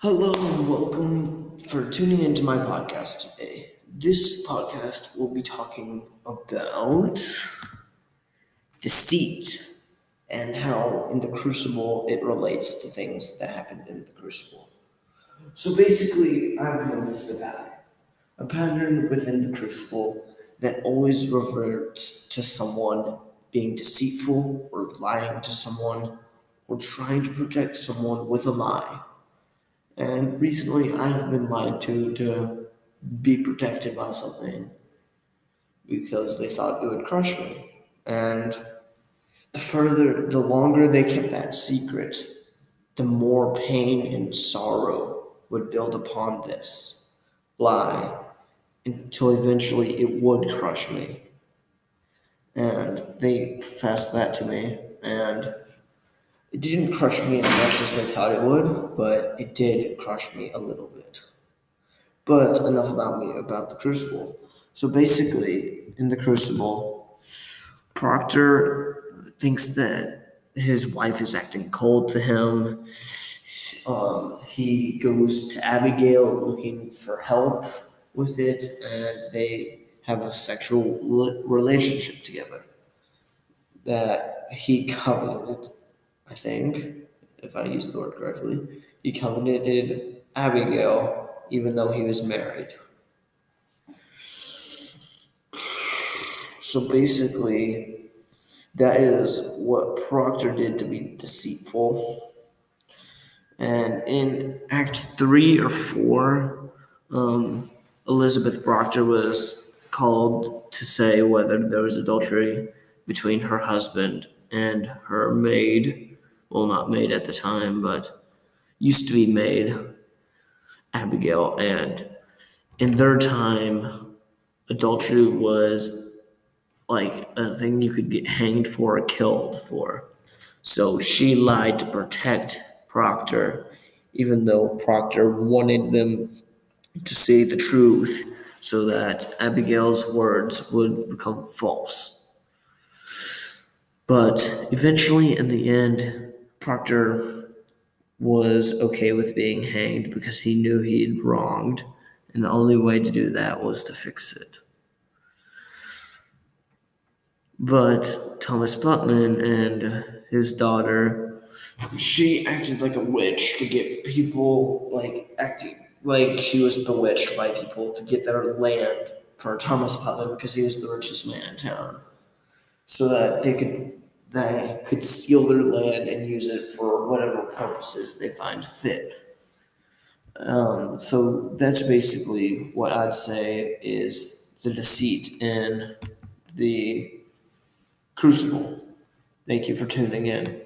Hello and welcome for tuning into my podcast today. This podcast will be talking about deceit and how in the crucible it relates to things that happened in the crucible. So basically, I've noticed a pattern, a pattern within the crucible that always reverts to someone being deceitful or lying to someone or trying to protect someone with a lie. And recently I have been lied to to be protected by something because they thought it would crush me. And the further, the longer they kept that secret, the more pain and sorrow would build upon this lie until eventually it would crush me. And they confessed that to me. And it didn't crush me as much as they thought it would, but it did crush me a little bit. But enough about me, about the Crucible. So basically, in the Crucible, Proctor thinks that his wife is acting cold to him. Um, he goes to Abigail looking for help with it, and they have a sexual relationship together that he coveted. I think, if I use the word correctly, he covenanted Abigail even though he was married. So basically, that is what Proctor did to be deceitful. And in Act 3 or 4, um, Elizabeth Proctor was called to say whether there was adultery between her husband and her maid well, not maid at the time, but used to be maid, Abigail. And in their time, adultery was like a thing you could get hanged for or killed for. So she lied to protect Proctor, even though Proctor wanted them to say the truth so that Abigail's words would become false. But eventually, in the end, Proctor was okay with being hanged because he knew he'd wronged, and the only way to do that was to fix it. But Thomas Putnam and his daughter, she acted like a witch to get people like acting like she was bewitched by people to get their land for Thomas Putnam because he was the richest man in town, so that they could they could steal their land and use it for whatever purposes they find fit. Um, so that's basically what I'd say is the deceit in the crucible. Thank you for tuning in.